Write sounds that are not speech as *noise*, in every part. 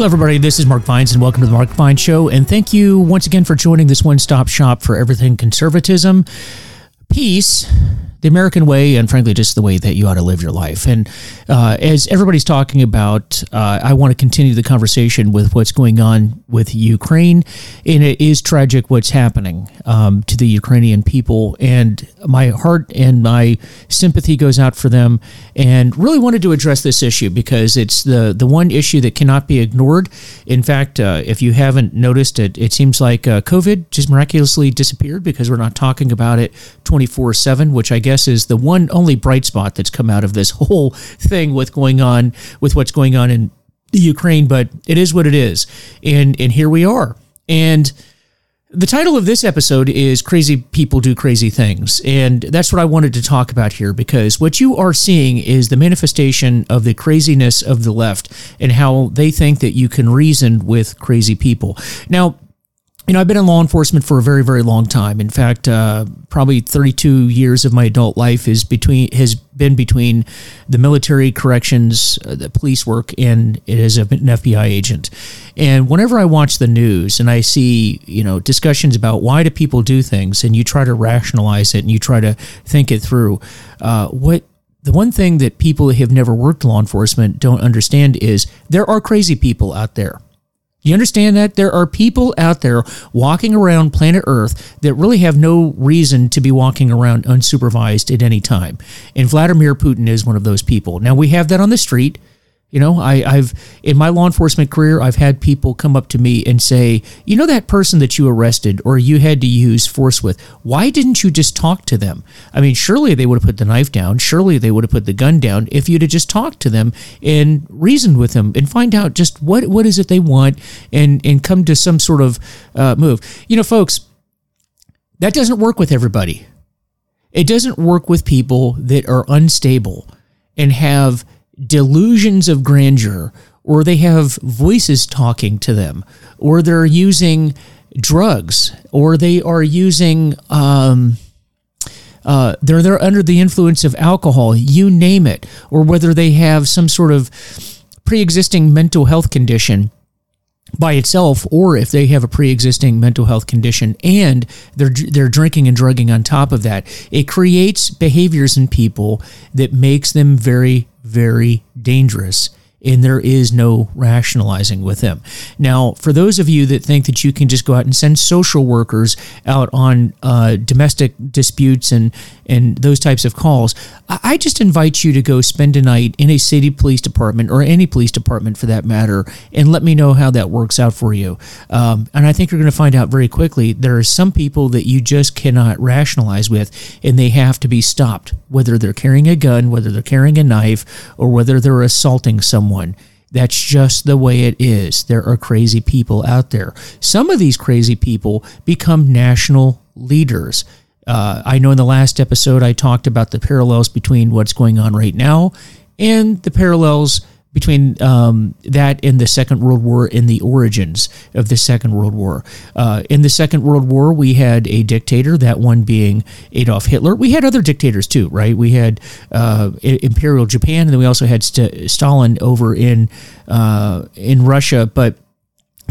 Hello, everybody. This is Mark Vines, and welcome to the Mark Vines Show. And thank you once again for joining this one stop shop for everything conservatism, peace, the American way, and frankly, just the way that you ought to live your life. And uh, as everybody's talking about, uh, I want to continue the conversation with what's going on with Ukraine. And it is tragic what's happening um, to the Ukrainian people. And my heart and my sympathy goes out for them. And really wanted to address this issue because it's the, the one issue that cannot be ignored. In fact, uh, if you haven't noticed it, it seems like uh, COVID just miraculously disappeared because we're not talking about it 24 7, which I guess guess is the one only bright spot that's come out of this *laughs* whole thing with going on with what's going on in the Ukraine, but it is what it is. And and here we are. And the title of this episode is Crazy People Do Crazy Things. And that's what I wanted to talk about here because what you are seeing is the manifestation of the craziness of the left and how they think that you can reason with crazy people. Now, you know, I've been in law enforcement for a very, very long time. In fact, uh, probably 32 years of my adult life is between has been between the military corrections, uh, the police work, and it is an FBI agent. And whenever I watch the news and I see, you know, discussions about why do people do things, and you try to rationalize it and you try to think it through, uh, what the one thing that people who have never worked law enforcement don't understand is there are crazy people out there you understand that? There are people out there walking around planet Earth that really have no reason to be walking around unsupervised at any time. And Vladimir Putin is one of those people. Now, we have that on the street. You know, I, have in my law enforcement career, I've had people come up to me and say, "You know that person that you arrested or you had to use force with? Why didn't you just talk to them? I mean, surely they would have put the knife down. Surely they would have put the gun down if you'd have just talked to them and reasoned with them and find out just what what is it they want and and come to some sort of uh, move. You know, folks, that doesn't work with everybody. It doesn't work with people that are unstable and have delusions of grandeur, or they have voices talking to them, or they're using drugs, or they are using. Um, uh, they're they're under the influence of alcohol, you name it, or whether they have some sort of pre-existing mental health condition by itself, or if they have a pre-existing mental health condition and they're they're drinking and drugging on top of that, it creates behaviors in people that makes them very very dangerous and there is no rationalizing with them. Now, for those of you that think that you can just go out and send social workers out on uh, domestic disputes and and those types of calls, I just invite you to go spend a night in a city police department or any police department for that matter, and let me know how that works out for you. Um, and I think you're going to find out very quickly there are some people that you just cannot rationalize with, and they have to be stopped, whether they're carrying a gun, whether they're carrying a knife, or whether they're assaulting someone. That's just the way it is. There are crazy people out there. Some of these crazy people become national leaders. Uh, I know in the last episode I talked about the parallels between what's going on right now and the parallels between um, that and the Second World War and the origins of the Second World War. Uh, in the Second World War, we had a dictator, that one being Adolf Hitler. We had other dictators too, right? We had uh, Imperial Japan, and then we also had St- Stalin over in uh, in Russia, but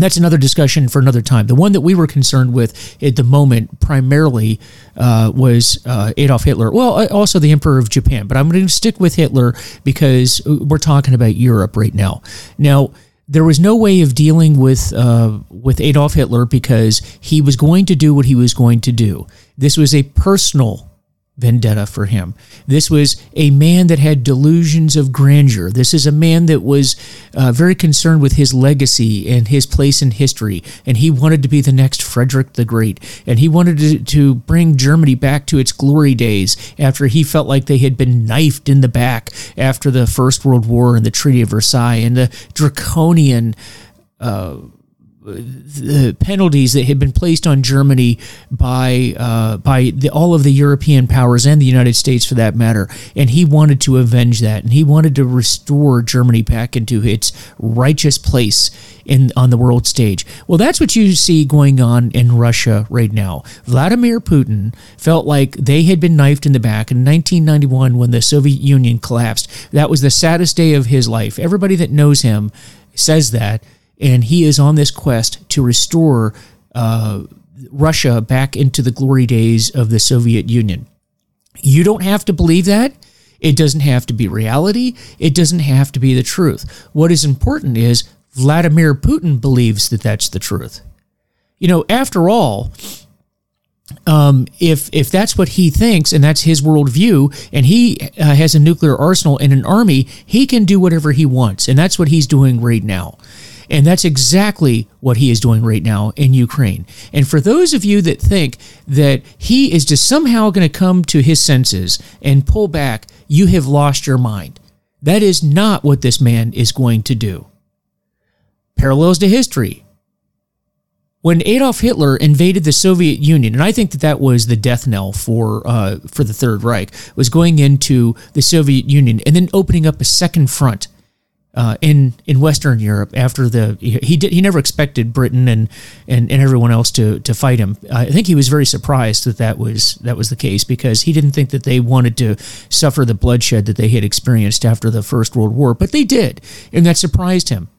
that's another discussion for another time. The one that we were concerned with at the moment primarily uh, was uh, Adolf Hitler. Well, uh, also the Emperor of Japan, but I'm going to stick with Hitler because we're talking about Europe right now. Now, there was no way of dealing with uh, with Adolf Hitler because he was going to do what he was going to do. This was a personal vendetta for him. This was a man that had delusions of grandeur. This is a man that was uh, very concerned with his legacy and his place in history. And he wanted to be the next Frederick the Great. And he wanted to, to bring Germany back to its glory days after he felt like they had been knifed in the back after the First World War and the Treaty of Versailles and the draconian. Uh, the penalties that had been placed on Germany by uh, by the, all of the European powers and the United States, for that matter, and he wanted to avenge that, and he wanted to restore Germany back into its righteous place in on the world stage. Well, that's what you see going on in Russia right now. Vladimir Putin felt like they had been knifed in the back in 1991 when the Soviet Union collapsed. That was the saddest day of his life. Everybody that knows him says that and he is on this quest to restore uh, Russia back into the glory days of the Soviet Union. You don't have to believe that. It doesn't have to be reality. It doesn't have to be the truth. What is important is Vladimir Putin believes that that's the truth. You know, after all, um, if if that's what he thinks and that's his worldview, and he uh, has a nuclear arsenal and an army, he can do whatever he wants, and that's what he's doing right now. And that's exactly what he is doing right now in Ukraine. And for those of you that think that he is just somehow going to come to his senses and pull back, you have lost your mind. That is not what this man is going to do. Parallels to history. When Adolf Hitler invaded the Soviet Union, and I think that that was the death knell for uh, for the Third Reich, was going into the Soviet Union and then opening up a second front uh, in in Western Europe after the he did he never expected Britain and and, and everyone else to to fight him. I think he was very surprised that that was that was the case because he didn't think that they wanted to suffer the bloodshed that they had experienced after the First World War, but they did, and that surprised him.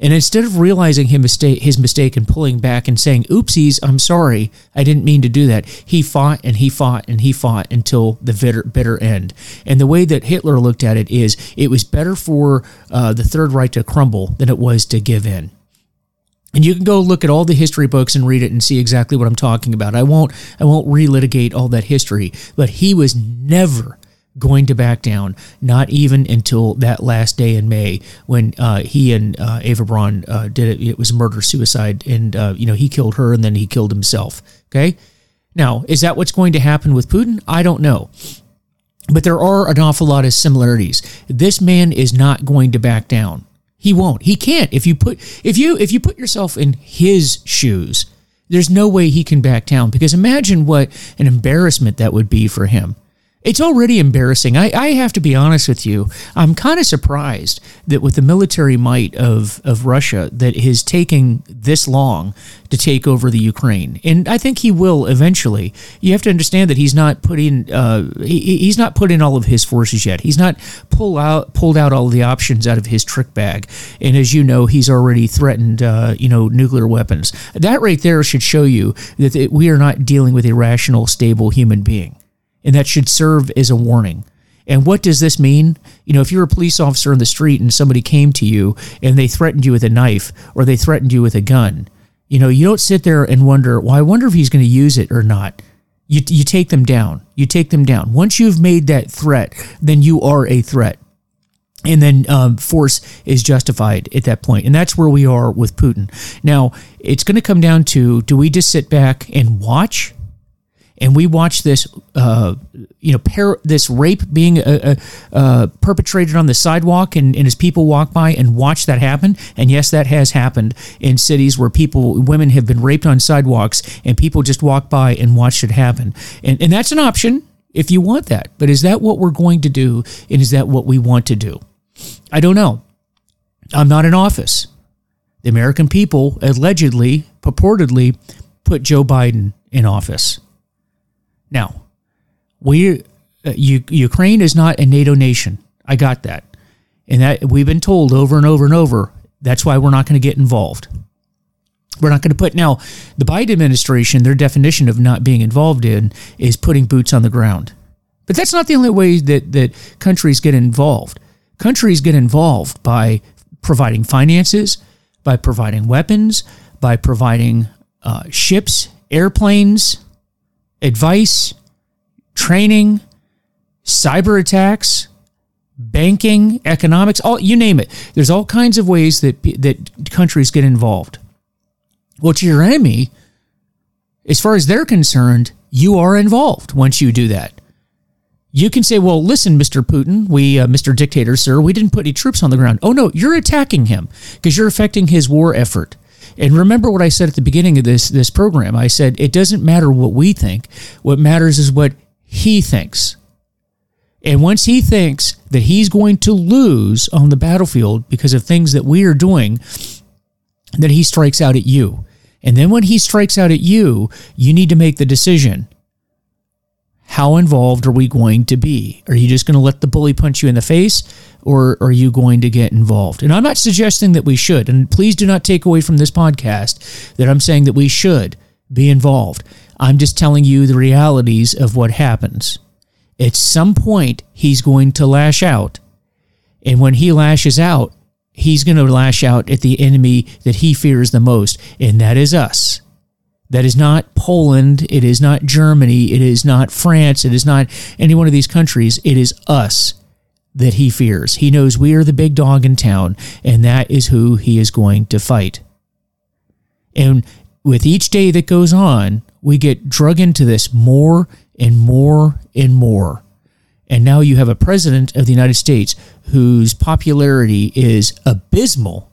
And instead of realizing his mistake, his mistake and pulling back and saying, oopsies, I'm sorry, I didn't mean to do that, he fought and he fought and he fought until the bitter, bitter end. And the way that Hitler looked at it is it was better for uh, the Third Reich to crumble than it was to give in. And you can go look at all the history books and read it and see exactly what I'm talking about. I won't I won't relitigate all that history, but he was never going to back down, not even until that last day in May when uh, he and uh, Eva Braun uh, did it. It was murder suicide, and uh, you know he killed her and then he killed himself. Okay, now is that what's going to happen with Putin? I don't know. But there are an awful lot of similarities. This man is not going to back down. He won't. He can't. If you put if you if you put yourself in his shoes, there's no way he can back down because imagine what an embarrassment that would be for him. It's already embarrassing. I, I have to be honest with you. I'm kind of surprised that with the military might of, of Russia, that taking this long to take over the Ukraine, and I think he will eventually. You have to understand that he's not putting uh, he, he's not put in all of his forces yet. He's not pull out pulled out all the options out of his trick bag, and as you know, he's already threatened uh, you know nuclear weapons. That right there should show you that we are not dealing with a rational, stable human being and that should serve as a warning. And what does this mean? You know, if you're a police officer in the street and somebody came to you and they threatened you with a knife or they threatened you with a gun, you know, you don't sit there and wonder, well, I wonder if he's going to use it or not. You, you take them down. You take them down. Once you've made that threat, then you are a threat. And then um, force is justified at that point. And that's where we are with Putin. Now, it's going to come down to do we just sit back and watch and we watch this, uh, you know, par- this rape being uh, uh, uh, perpetrated on the sidewalk, and, and as people walk by and watch that happen, and yes, that has happened in cities where people, women have been raped on sidewalks, and people just walk by and watch it happen, and and that's an option if you want that. But is that what we're going to do, and is that what we want to do? I don't know. I'm not in office. The American people allegedly, purportedly, put Joe Biden in office. Now, we uh, Ukraine is not a NATO nation. I got that, and that we've been told over and over and over. That's why we're not going to get involved. We're not going to put now the Biden administration. Their definition of not being involved in is putting boots on the ground. But that's not the only way that that countries get involved. Countries get involved by providing finances, by providing weapons, by providing uh, ships, airplanes, advice, training, cyber attacks, banking, economics, all you name it. There's all kinds of ways that that countries get involved. Well, to your enemy, as far as they're concerned, you are involved once you do that. You can say, "Well, listen, Mr. Putin, we, uh, Mr. Dictator, sir, we didn't put any troops on the ground." Oh no, you're attacking him because you're affecting his war effort. And remember what I said at the beginning of this this program. I said it doesn't matter what we think. What matters is what he thinks. And once he thinks that he's going to lose on the battlefield because of things that we are doing, then he strikes out at you. And then when he strikes out at you, you need to make the decision. how involved are we going to be? Are you just going to let the bully punch you in the face or are you going to get involved? And I'm not suggesting that we should. And please do not take away from this podcast that I'm saying that we should be involved. I'm just telling you the realities of what happens. At some point, he's going to lash out. And when he lashes out, he's going to lash out at the enemy that he fears the most, and that is us. That is not Poland. It is not Germany. It is not France. It is not any one of these countries. It is us that he fears. He knows we are the big dog in town, and that is who he is going to fight. And with each day that goes on, we get drug into this more and more and more. And now you have a president of the United States whose popularity is abysmal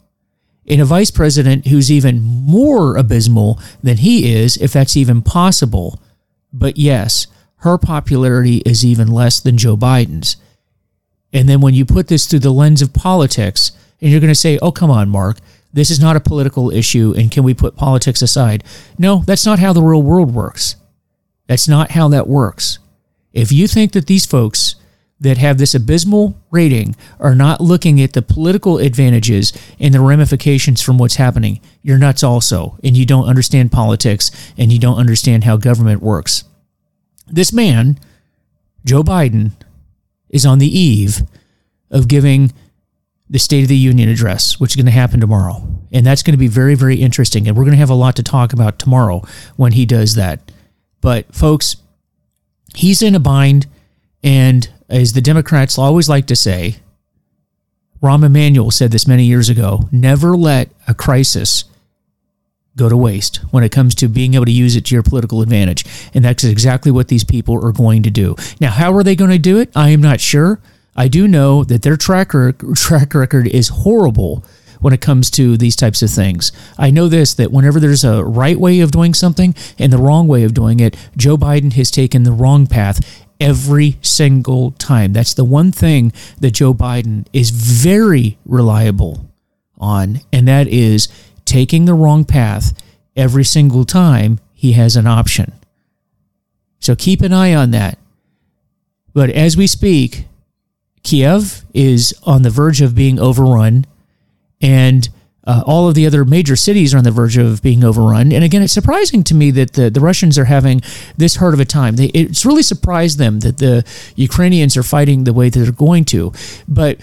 and a vice president who's even more abysmal than he is, if that's even possible. But yes, her popularity is even less than Joe Biden's. And then when you put this through the lens of politics, and you're going to say, oh, come on, Mark, this is not a political issue, and can we put politics aside? No, that's not how the real world works. That's not how that works. If you think that these folks that have this abysmal rating are not looking at the political advantages and the ramifications from what's happening. You're nuts also, and you don't understand politics and you don't understand how government works. This man, Joe Biden, is on the eve of giving the State of the Union address, which is going to happen tomorrow. And that's going to be very, very interesting. And we're going to have a lot to talk about tomorrow when he does that. But, folks, he's in a bind. And as the Democrats always like to say, Rahm Emanuel said this many years ago never let a crisis go to waste when it comes to being able to use it to your political advantage. And that's exactly what these people are going to do. Now, how are they going to do it? I am not sure. I do know that their track, track record is horrible when it comes to these types of things. I know this that whenever there's a right way of doing something and the wrong way of doing it, Joe Biden has taken the wrong path every single time. That's the one thing that Joe Biden is very reliable on, and that is taking the wrong path every single time he has an option. So keep an eye on that. But as we speak, Kiev is on the verge of being overrun, and uh, all of the other major cities are on the verge of being overrun. And again, it's surprising to me that the, the Russians are having this hard of a time. They, it's really surprised them that the Ukrainians are fighting the way that they're going to. But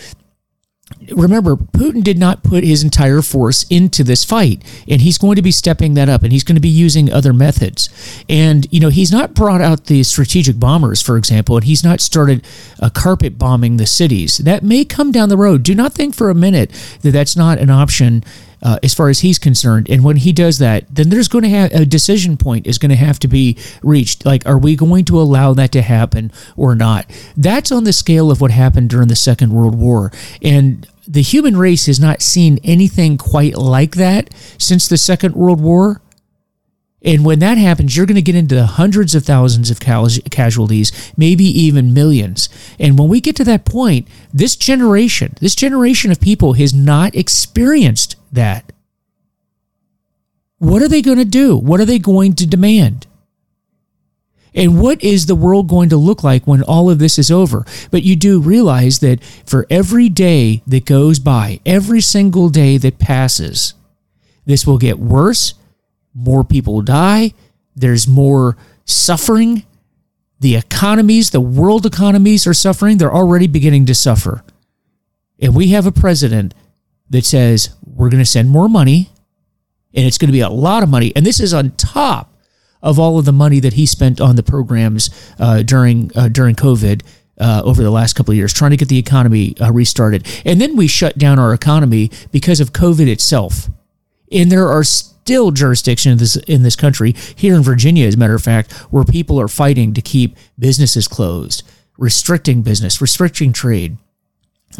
remember, Putin did not put his entire force into this fight, and he's going to be stepping that up, and he's going to be using other methods. And you know, he's not brought out the strategic bombers, for example, and he's not started uh, carpet bombing the cities. That may come down the road. Do not think for a minute that that's not an option. Uh, as far as he's concerned. And when he does that, then there's going to have a decision point is going to have to be reached. Like, are we going to allow that to happen or not? That's on the scale of what happened during the Second World War. And the human race has not seen anything quite like that since the Second World War. And when that happens, you're going to get into hundreds of thousands of casualties, maybe even millions. And when we get to that point, this generation, this generation of people has not experienced that. What are they going to do? What are they going to demand? And what is the world going to look like when all of this is over? But you do realize that for every day that goes by, every single day that passes, this will get worse. More people die. There's more suffering. The economies, the world economies are suffering. They're already beginning to suffer. And we have a president that says we're going to send more money and it's going to be a lot of money. And this is on top of all of the money that he spent on the programs uh, during uh, during COVID. Uh, over the last couple of years, trying to get the economy uh, restarted, and then we shut down our economy because of COVID itself. And there are still jurisdictions in this in this country, here in Virginia, as a matter of fact, where people are fighting to keep businesses closed, restricting business, restricting trade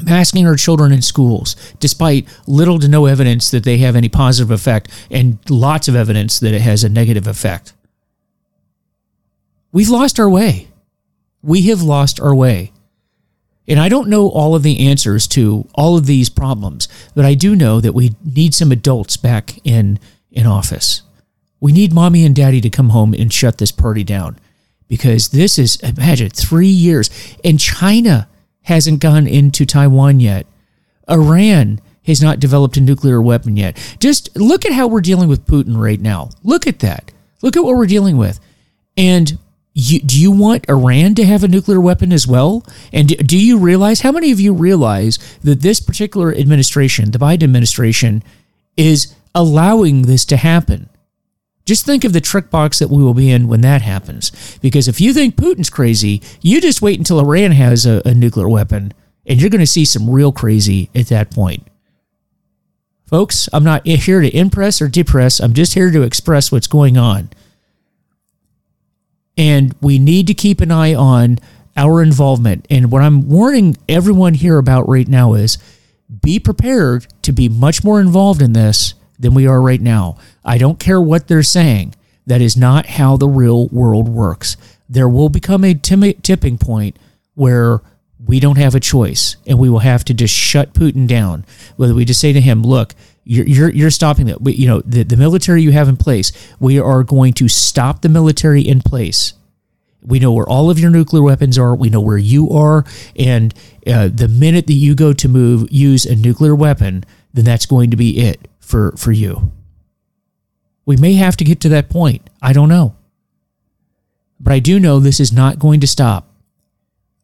masking our children in schools, despite little to no evidence that they have any positive effect and lots of evidence that it has a negative effect. We've lost our way. We have lost our way. And I don't know all of the answers to all of these problems, but I do know that we need some adults back in, in office. We need mommy and daddy to come home and shut this party down because this is, imagine, three years. And China hasn't gone into Taiwan yet. Iran has not developed a nuclear weapon yet. Just look at how we're dealing with Putin right now. Look at that. Look at what we're dealing with. And you, do you want Iran to have a nuclear weapon as well? And do, do you realize, how many of you realize that this particular administration, the Biden administration, is allowing this to happen? Just think of the trick box that we will be in when that happens. Because if you think Putin's crazy, you just wait until Iran has a, a nuclear weapon, and you're going to see some real crazy at that point. Folks, I'm not here to impress or depress. I'm just here to express what's going on. And we need to keep an eye on our involvement. And what I'm warning everyone here about right now is be prepared to be much more involved in this than we are right now. I don't care what they're saying. That is not how the real world works. There will become a tipping point where we don't have a choice and we will have to just shut Putin down. Whether we just say to him, look, you're, you're, you're stopping that. You know, the, the military you have in place, we are going to stop the military in place. We know where all of your nuclear weapons are. We know where you are. And uh, the minute that you go to move, use a nuclear weapon, then that's going to be it for, for you. We may have to get to that point. I don't know. But I do know this is not going to stop.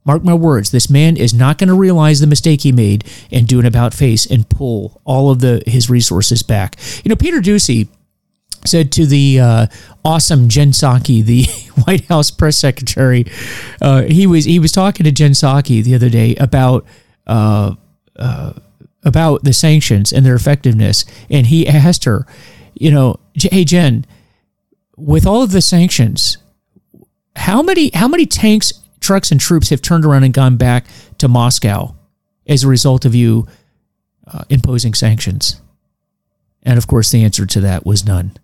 Mark my words, this man is not going to realize the mistake he made and do an about face and pull all of the his resources back. You know, Peter Doocy said to the uh, awesome Jen Psaki, the *laughs* White House press secretary, uh, he was he was talking to Jen Psaki the other day about uh, uh about the sanctions and their effectiveness, and he asked her, you know, hey Jen, with all of the sanctions, how many how many tanks trucks and troops have turned around and gone back to Moscow as a result of you uh, imposing sanctions? And of course, the answer to that was none.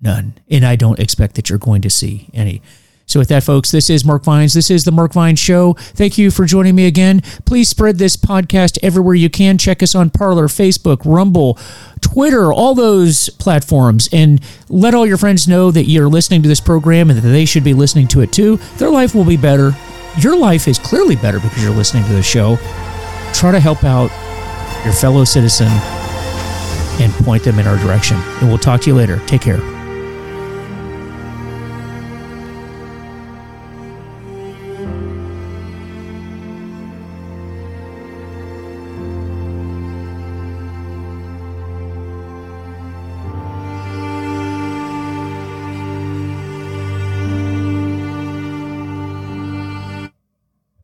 None. And I don't expect that you're going to see any. So, with that, folks, this is Mark Vines. This is the Mark Vines Show. Thank you for joining me again. Please spread this podcast everywhere you can. Check us on Parler, Facebook, Rumble, Twitter, all those platforms, and let all your friends know that you're listening to this program and that they should be listening to it too. Their life will be better. Your life is clearly better because you're listening to the show. Try to help out your fellow citizen and point them in our direction. And we'll talk to you later. Take care.